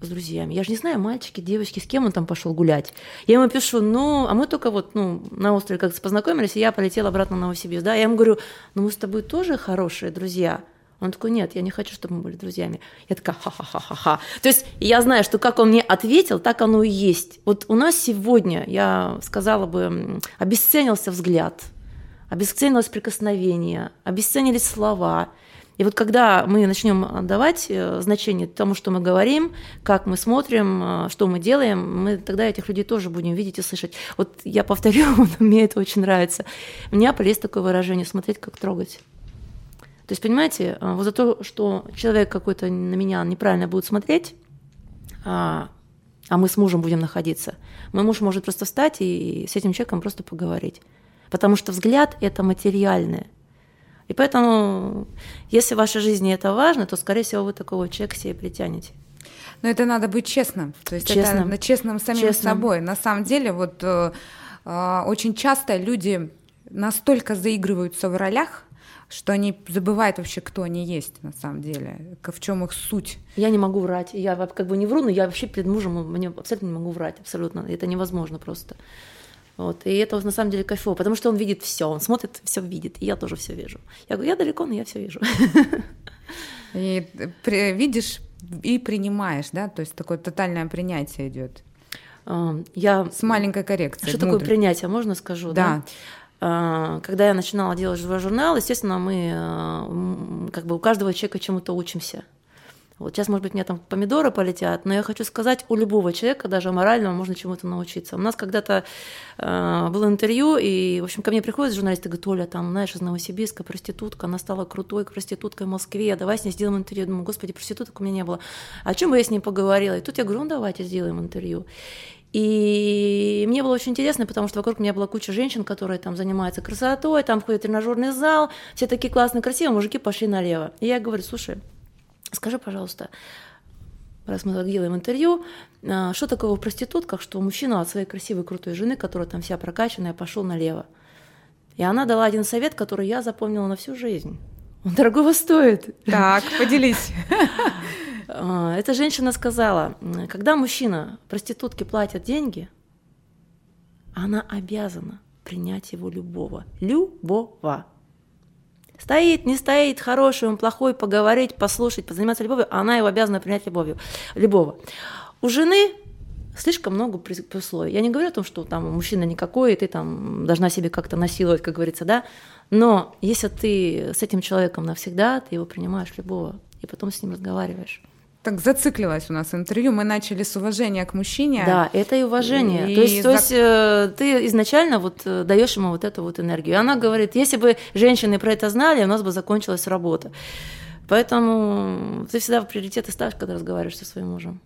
с друзьями. Я же не знаю, мальчики, девочки, с кем он там пошел гулять. Я ему пишу, ну, а мы только вот, ну, на острове как-то познакомились, и я полетела обратно в Новосибирск, да, я ему говорю, ну, мы с тобой тоже хорошие друзья. Он такой, нет, я не хочу, чтобы мы были друзьями. Я такая, ха-ха-ха-ха-ха. То есть я знаю, что как он мне ответил, так оно и есть. Вот у нас сегодня, я сказала бы, обесценился взгляд, обесценилось прикосновение, обесценились слова. И вот когда мы начнем отдавать э, значение тому, что мы говорим, как мы смотрим, э, что мы делаем, мы тогда этих людей тоже будем видеть и слышать. Вот я повторю, мне это очень нравится. У меня есть такое выражение «смотреть, как трогать». То есть, понимаете, э, вот за то, что человек какой-то на меня неправильно будет смотреть, а, а мы с мужем будем находиться, мой муж может просто встать и с этим человеком просто поговорить. Потому что взгляд – это материальное. И поэтому, если в вашей жизни это важно, то, скорее всего, вы такого человека себе притянете. Но это надо быть честным. То есть Честным. это на- честным самим Честным. собой. На самом деле, вот э, э, очень часто люди настолько заигрываются в ролях, что они забывают вообще, кто они есть на самом деле, в чем их суть. Я не могу врать. Я как бы не вру, но я вообще перед мужем мне абсолютно не могу врать. Абсолютно. Это невозможно просто. Вот. И это на самом деле кайфово, потому что он видит все, он смотрит, все видит, и я тоже все вижу. Я говорю, я далеко, но я все вижу. И э, видишь и принимаешь, да, то есть такое тотальное принятие идет Я с маленькой коррекцией. Что такое внутрь. принятие, можно скажу? Да. А, Когда я начинала делать живой журнал, естественно, мы м, как бы у каждого человека чему-то учимся. Вот сейчас, может быть, мне там помидоры полетят, но я хочу сказать, у любого человека, даже морального, можно чему-то научиться. У нас когда-то э, было интервью, и, в общем, ко мне приходит журналист и говорит, Оля, там, знаешь, из Новосибирска проститутка, она стала крутой проституткой в Москве, давай с ней сделаем интервью. Я думаю, господи, проституток у меня не было. О чем бы я с ней поговорила? И тут я говорю, ну, давайте сделаем интервью. И мне было очень интересно, потому что вокруг меня была куча женщин, которые там занимаются красотой, там ходят в тренажерный зал, все такие классные, красивые, мужики пошли налево. И я говорю, слушай, скажи, пожалуйста, раз мы так делаем интервью, а, что такого в проститутках, что мужчина от своей красивой, крутой жены, которая там вся прокачанная, пошел налево. И она дала один совет, который я запомнила на всю жизнь. Он дорогого стоит. Так, поделись. А, Эта женщина сказала, когда мужчина проститутке платят деньги, она обязана принять его любого. Любого. Стоит, не стоит, хороший он, плохой, поговорить, послушать, позаниматься любовью, а она его обязана принять любовью, любого. У жены слишком много условий. Я не говорю о том, что там мужчина никакой, и ты там должна себе как-то насиловать, как говорится, да, но если ты с этим человеком навсегда, ты его принимаешь любого, и потом с ним разговариваешь так зациклилось у нас интервью. Мы начали с уважения к мужчине. Да, это и уважение. И то есть, за... то есть э, ты изначально вот э, даешь ему вот эту вот энергию. И она говорит, если бы женщины про это знали, у нас бы закончилась работа. Поэтому ты всегда в приоритеты ставишь, когда разговариваешь со своим мужем.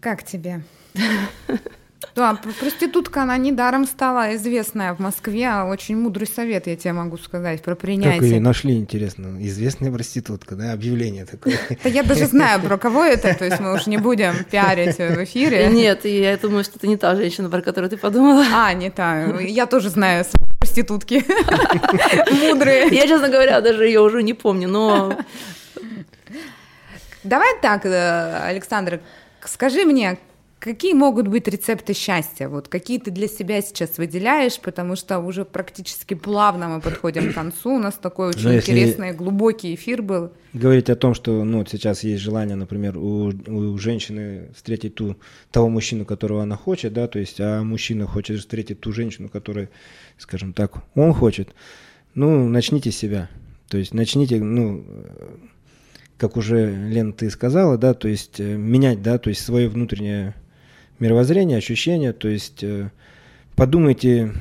Как тебе? Да, проститутка, она недаром стала известная в Москве. Очень мудрый совет, я тебе могу сказать, про принятие. Как ее нашли, интересно? Известная проститутка, да, объявление такое. Да я даже знаю, про кого это, то есть мы уж не будем пиарить в эфире. Нет, я думаю, что это не та женщина, про которую ты подумала. А, не та. Я тоже знаю проститутки. Мудрые. Я, честно говоря, даже ее уже не помню, но... Давай так, э, Александр, скажи мне, Какие могут быть рецепты счастья? Вот какие ты для себя сейчас выделяешь, потому что уже практически плавно мы подходим к концу. У нас такой очень Но интересный, глубокий эфир был. Говорить о том, что ну, сейчас есть желание, например, у, у женщины встретить ту, того мужчину, которого она хочет, да, то есть, а мужчина хочет встретить ту женщину, которую, скажем так, он хочет. Ну, начните с себя. То есть начните, ну, как уже, Лен, ты сказала, да, то есть э, менять, да, то есть свое внутреннее мировоззрение, ощущения. То есть э, подумайте,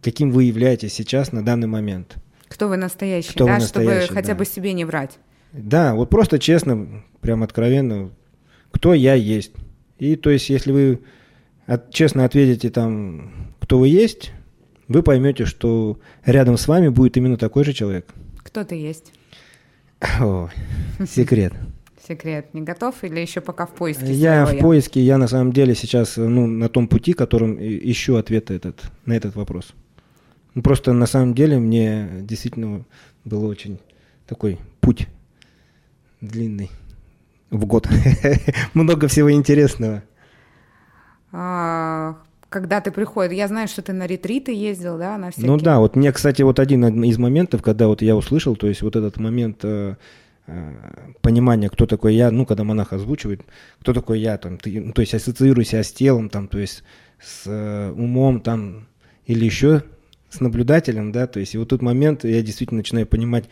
каким вы являетесь сейчас на данный момент. Кто вы настоящий, Кто да, вы настоящий, чтобы хотя да. бы себе не врать. Да, вот просто честно, прям откровенно, кто я есть. И то есть, если вы от, честно ответите там, кто вы есть, вы поймете, что рядом с вами будет именно такой же человек. Кто ты есть? О, секрет секрет? Не готов или еще пока в поиске? Я в я? поиске, я на самом деле сейчас ну, на том пути, которым ищу ответ этот, на этот вопрос. Ну, просто на самом деле мне действительно был очень такой путь длинный в год. Много всего интересного. А, когда ты приходишь, я знаю, что ты на ретриты ездил, да, на всякие... Ну да, вот мне, кстати, вот один из моментов, когда вот я услышал, то есть вот этот момент Э, понимание, кто такой я, ну, когда монах озвучивает, кто такой я, там, ты, ну, то есть ассоциируй себя с телом, там, то есть с э, умом, там, или еще с наблюдателем, да, то есть и вот тут момент я действительно начинаю понимать,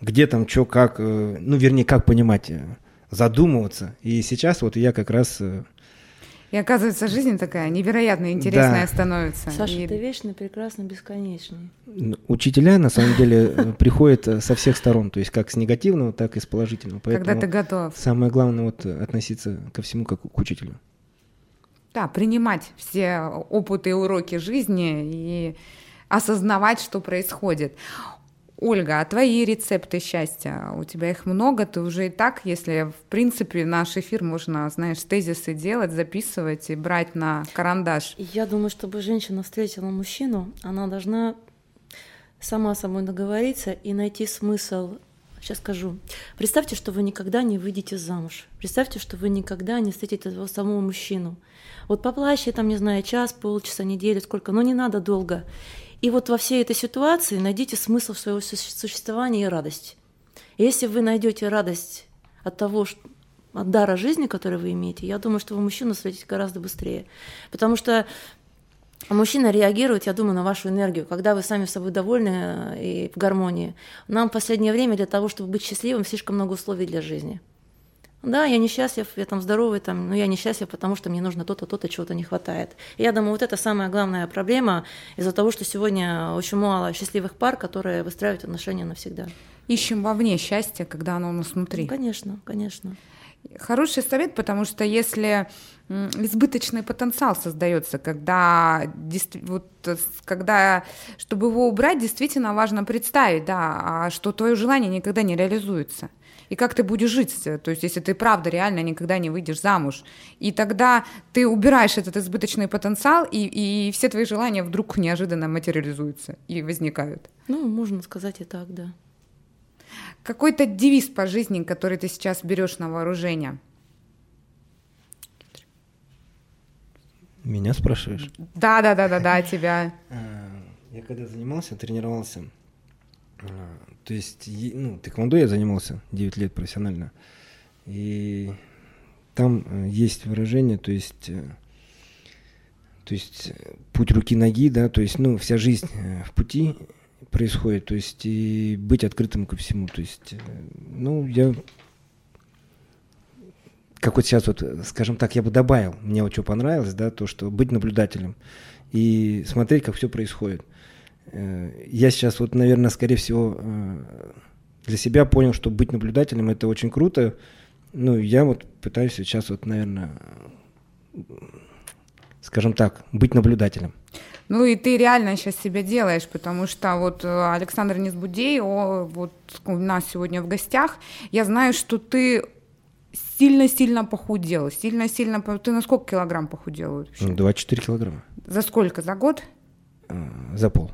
где там, что, как, э, ну, вернее, как понимать, э, задумываться, и сейчас вот я как раз э, и оказывается, жизнь такая невероятно интересная да. становится. Саша, и... ты вечно, прекрасно, бесконечный. Учителя, на самом деле, э, приходят э, со всех сторон, то есть как с негативного, так и с положительного. Поэтому Когда ты готов. Самое главное вот относиться ко всему как к учителю. Да, принимать все опыты и уроки жизни и осознавать, что происходит. Ольга, а твои рецепты счастья? У тебя их много, ты уже и так, если в принципе наш эфир можно, знаешь, тезисы делать, записывать и брать на карандаш. Я думаю, чтобы женщина встретила мужчину, она должна сама собой договориться и найти смысл Сейчас скажу. Представьте, что вы никогда не выйдете замуж. Представьте, что вы никогда не встретите этого самого мужчину. Вот поплачьте там, не знаю, час, полчаса, неделю, сколько, но не надо долго. И вот во всей этой ситуации найдите смысл своего существования и радость. если вы найдете радость от того, что от дара жизни, который вы имеете, я думаю, что вы мужчину встретите гораздо быстрее. Потому что мужчина реагирует, я думаю, на вашу энергию, когда вы сами с собой довольны э, и в гармонии. Нам в последнее время для того, чтобы быть счастливым, слишком много условий для жизни. Да, я несчастлив, я там здоровый, там, но я несчастлив, потому что мне нужно то-то, то-то, чего-то не хватает. И я думаю, вот это самая главная проблема из-за того, что сегодня очень мало счастливых пар, которые выстраивают отношения навсегда. Ищем вовне счастье, когда оно у нас внутри. Ну, конечно, конечно. Хороший совет, потому что если избыточный потенциал создается, когда, вот, когда, чтобы его убрать, действительно важно представить, да, а что твое желание никогда не реализуется и как ты будешь жить, то есть если ты правда реально никогда не выйдешь замуж, и тогда ты убираешь этот избыточный потенциал, и, и все твои желания вдруг неожиданно материализуются и возникают. Ну, можно сказать и так, да. Какой-то девиз по жизни, который ты сейчас берешь на вооружение? Меня спрашиваешь? Да, да, да, да, да, тебя. А, я когда занимался, тренировался, а, то есть, ну, тэквондо я занимался 9 лет профессионально, и там э, есть выражение, то есть, э, то есть путь руки-ноги, да, то есть, ну, вся жизнь э, в пути происходит, то есть, и быть открытым ко всему, то есть, ну, я как вот сейчас вот, скажем так, я бы добавил, мне вот что понравилось, да, то, что быть наблюдателем и смотреть, как все происходит. Я сейчас вот, наверное, скорее всего, для себя понял, что быть наблюдателем это очень круто, ну, я вот пытаюсь сейчас вот, наверное, скажем так, быть наблюдателем. Ну и ты реально сейчас себя делаешь, потому что вот э, Александр Незбудей, о, вот у нас сегодня в гостях, я знаю, что ты сильно-сильно похудел, сильно-сильно... Ты на сколько килограмм похудел вообще? 24 килограмма. За сколько? За год? За пол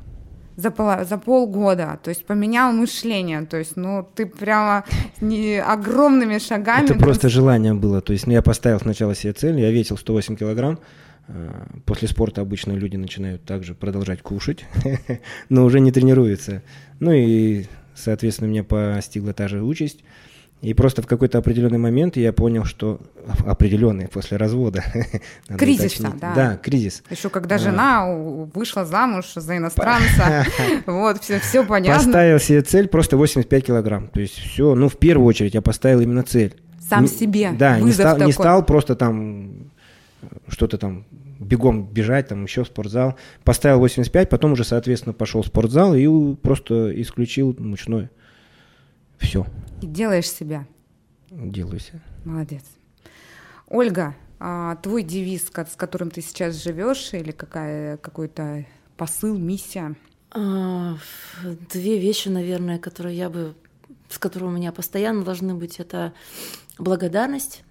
за, пол, за полгода, то есть поменял мышление, то есть, ну, ты прямо не огромными шагами... Это просто желание было, то есть, ну, я поставил сначала себе цель, я весил 108 килограмм, а, после спорта обычно люди начинают также продолжать кушать, но уже не тренируются. Ну и, соответственно, меня постигла та же участь. И просто в какой-то определенный момент я понял, что определенный после развода. Кризис, да. Да, кризис. Еще когда а. жена вышла замуж за иностранца, вот, все, все понятно. Поставил себе цель просто 85 килограмм. То есть все, ну, в первую очередь я поставил именно цель. Сам себе. Да, не стал, не стал просто там что-то там бегом бежать, там еще в спортзал. Поставил 85, потом уже, соответственно, пошел в спортзал и просто исключил мучное. Все. И делаешь себя. Делаю себя. Молодец. Ольга, а твой девиз, с которым ты сейчас живешь, или какая, какой-то посыл, миссия? А, две вещи, наверное, которые я бы, с которыми у меня постоянно должны быть, это благодарность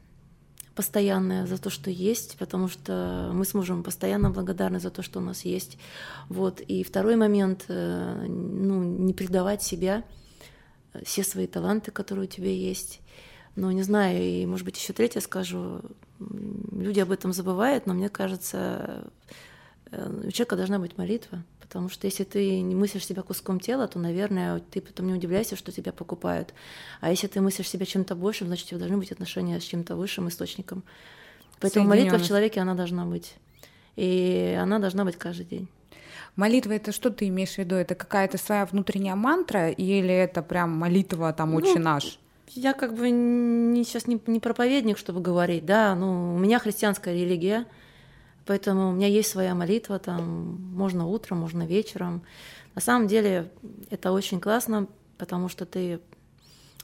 постоянная за то, что есть, потому что мы с мужем постоянно благодарны за то, что у нас есть. Вот. И второй момент, э, ну, не предавать себя, все свои таланты, которые у тебя есть. Но не знаю, и, может быть, еще третье скажу. Люди об этом забывают, но мне кажется, э, у человека должна быть молитва. Потому что если ты не мыслишь себя куском тела, то, наверное, ты потом не удивляйся, что тебя покупают. А если ты мыслишь себя чем-то большим, значит, у тебя должны быть отношения с чем-то высшим источником. Поэтому молитва в человеке, она должна быть. И она должна быть каждый день. Молитва это что ты имеешь в виду? Это какая-то своя внутренняя мантра или это прям молитва там очень ну, наш? Я как бы не, сейчас не, не проповедник, чтобы говорить, да, ну, у меня христианская религия, поэтому у меня есть своя молитва, там, можно утром, можно вечером. На самом деле это очень классно, потому что ты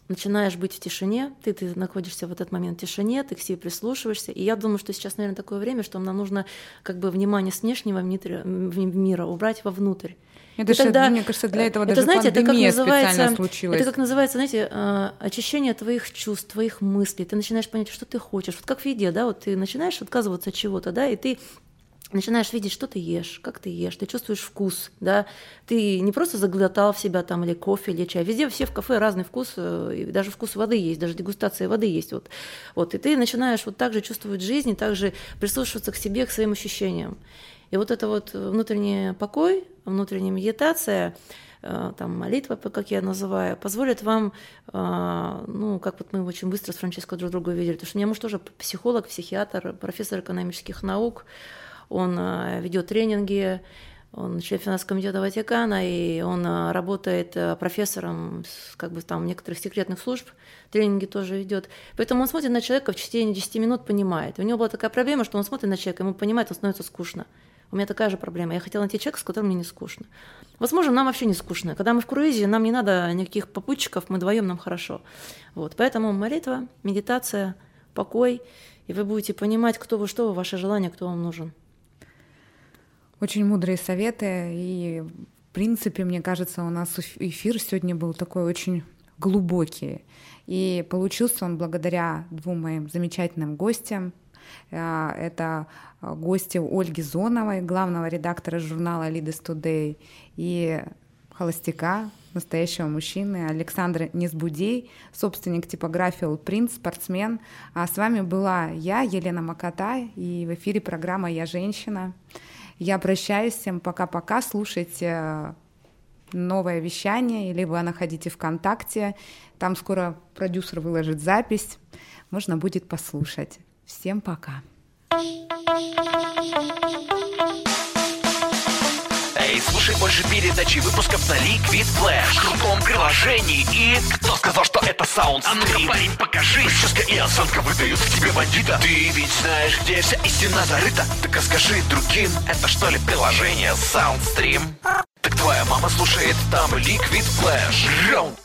начинаешь быть в тишине, ты, ты находишься в этот момент в тишине, ты к себе прислушиваешься. И я думаю, что сейчас, наверное, такое время, что нам нужно как бы внимание с внешнего мира убрать вовнутрь. Это же, тогда, мне кажется, для этого это, даже знаете, это как называется, случилась. Это как называется, знаете, э, очищение твоих чувств, твоих мыслей. Ты начинаешь понять, что ты хочешь. Вот как в еде, да, вот ты начинаешь отказываться от чего-то, да, и ты начинаешь видеть, что ты ешь, как ты ешь, ты чувствуешь вкус, да, ты не просто заглотал в себя там или кофе, или чай, везде все в кафе разный вкус, э, и даже вкус воды есть, даже дегустация воды есть, вот, вот, и ты начинаешь вот так же чувствовать жизнь, и также прислушиваться к себе, к своим ощущениям. И вот это вот внутренний покой, внутренняя медитация, э, там молитва, как я называю, позволит вам, э, ну, как вот мы очень быстро с Франческо друг друга видели, потому что у меня муж тоже психолог, психиатр, профессор экономических наук, он э, ведет тренинги, он член финансового комитета Ватикана, и он э, работает э, профессором как бы там некоторых секретных служб, тренинги тоже ведет. Поэтому он смотрит на человека в течение 10 минут, понимает. У него была такая проблема, что он смотрит на человека, ему понимает, он становится скучно. У меня такая же проблема. Я хотела найти человека, с которым мне не скучно. Возможно, нам вообще не скучно. Когда мы в круизе, нам не надо никаких попутчиков, мы вдвоем нам хорошо. Вот. Поэтому молитва, медитация, покой, и вы будете понимать, кто вы, что вы, ваше желание, кто вам нужен. Очень мудрые советы. И, в принципе, мне кажется, у нас эфир сегодня был такой очень глубокий. И получился он благодаря двум моим замечательным гостям. Э, это гости Ольги Зоновой, главного редактора журнала Leaders Today, и холостяка, настоящего мужчины, Александр Незбудей, собственник типографии All спортсмен. А с вами была я, Елена Макота, и в эфире программа «Я женщина». Я прощаюсь всем, пока-пока, слушайте э, новое вещание, либо находите ВКонтакте, там скоро продюсер выложит запись, можно будет послушать. Всем пока. Эй, слушай больше передачи выпусков на Liquid Flash. В крутом приложении и... Кто сказал, что это саунд А ну-ка, парень, покажи. Прическа и осанка выдают в тебе бандита. Ты ведь знаешь, где вся истина зарыта? Так а скажи другим, это что ли приложение Soundstream? Так твоя мама слушает там Liquid Flash. Раунд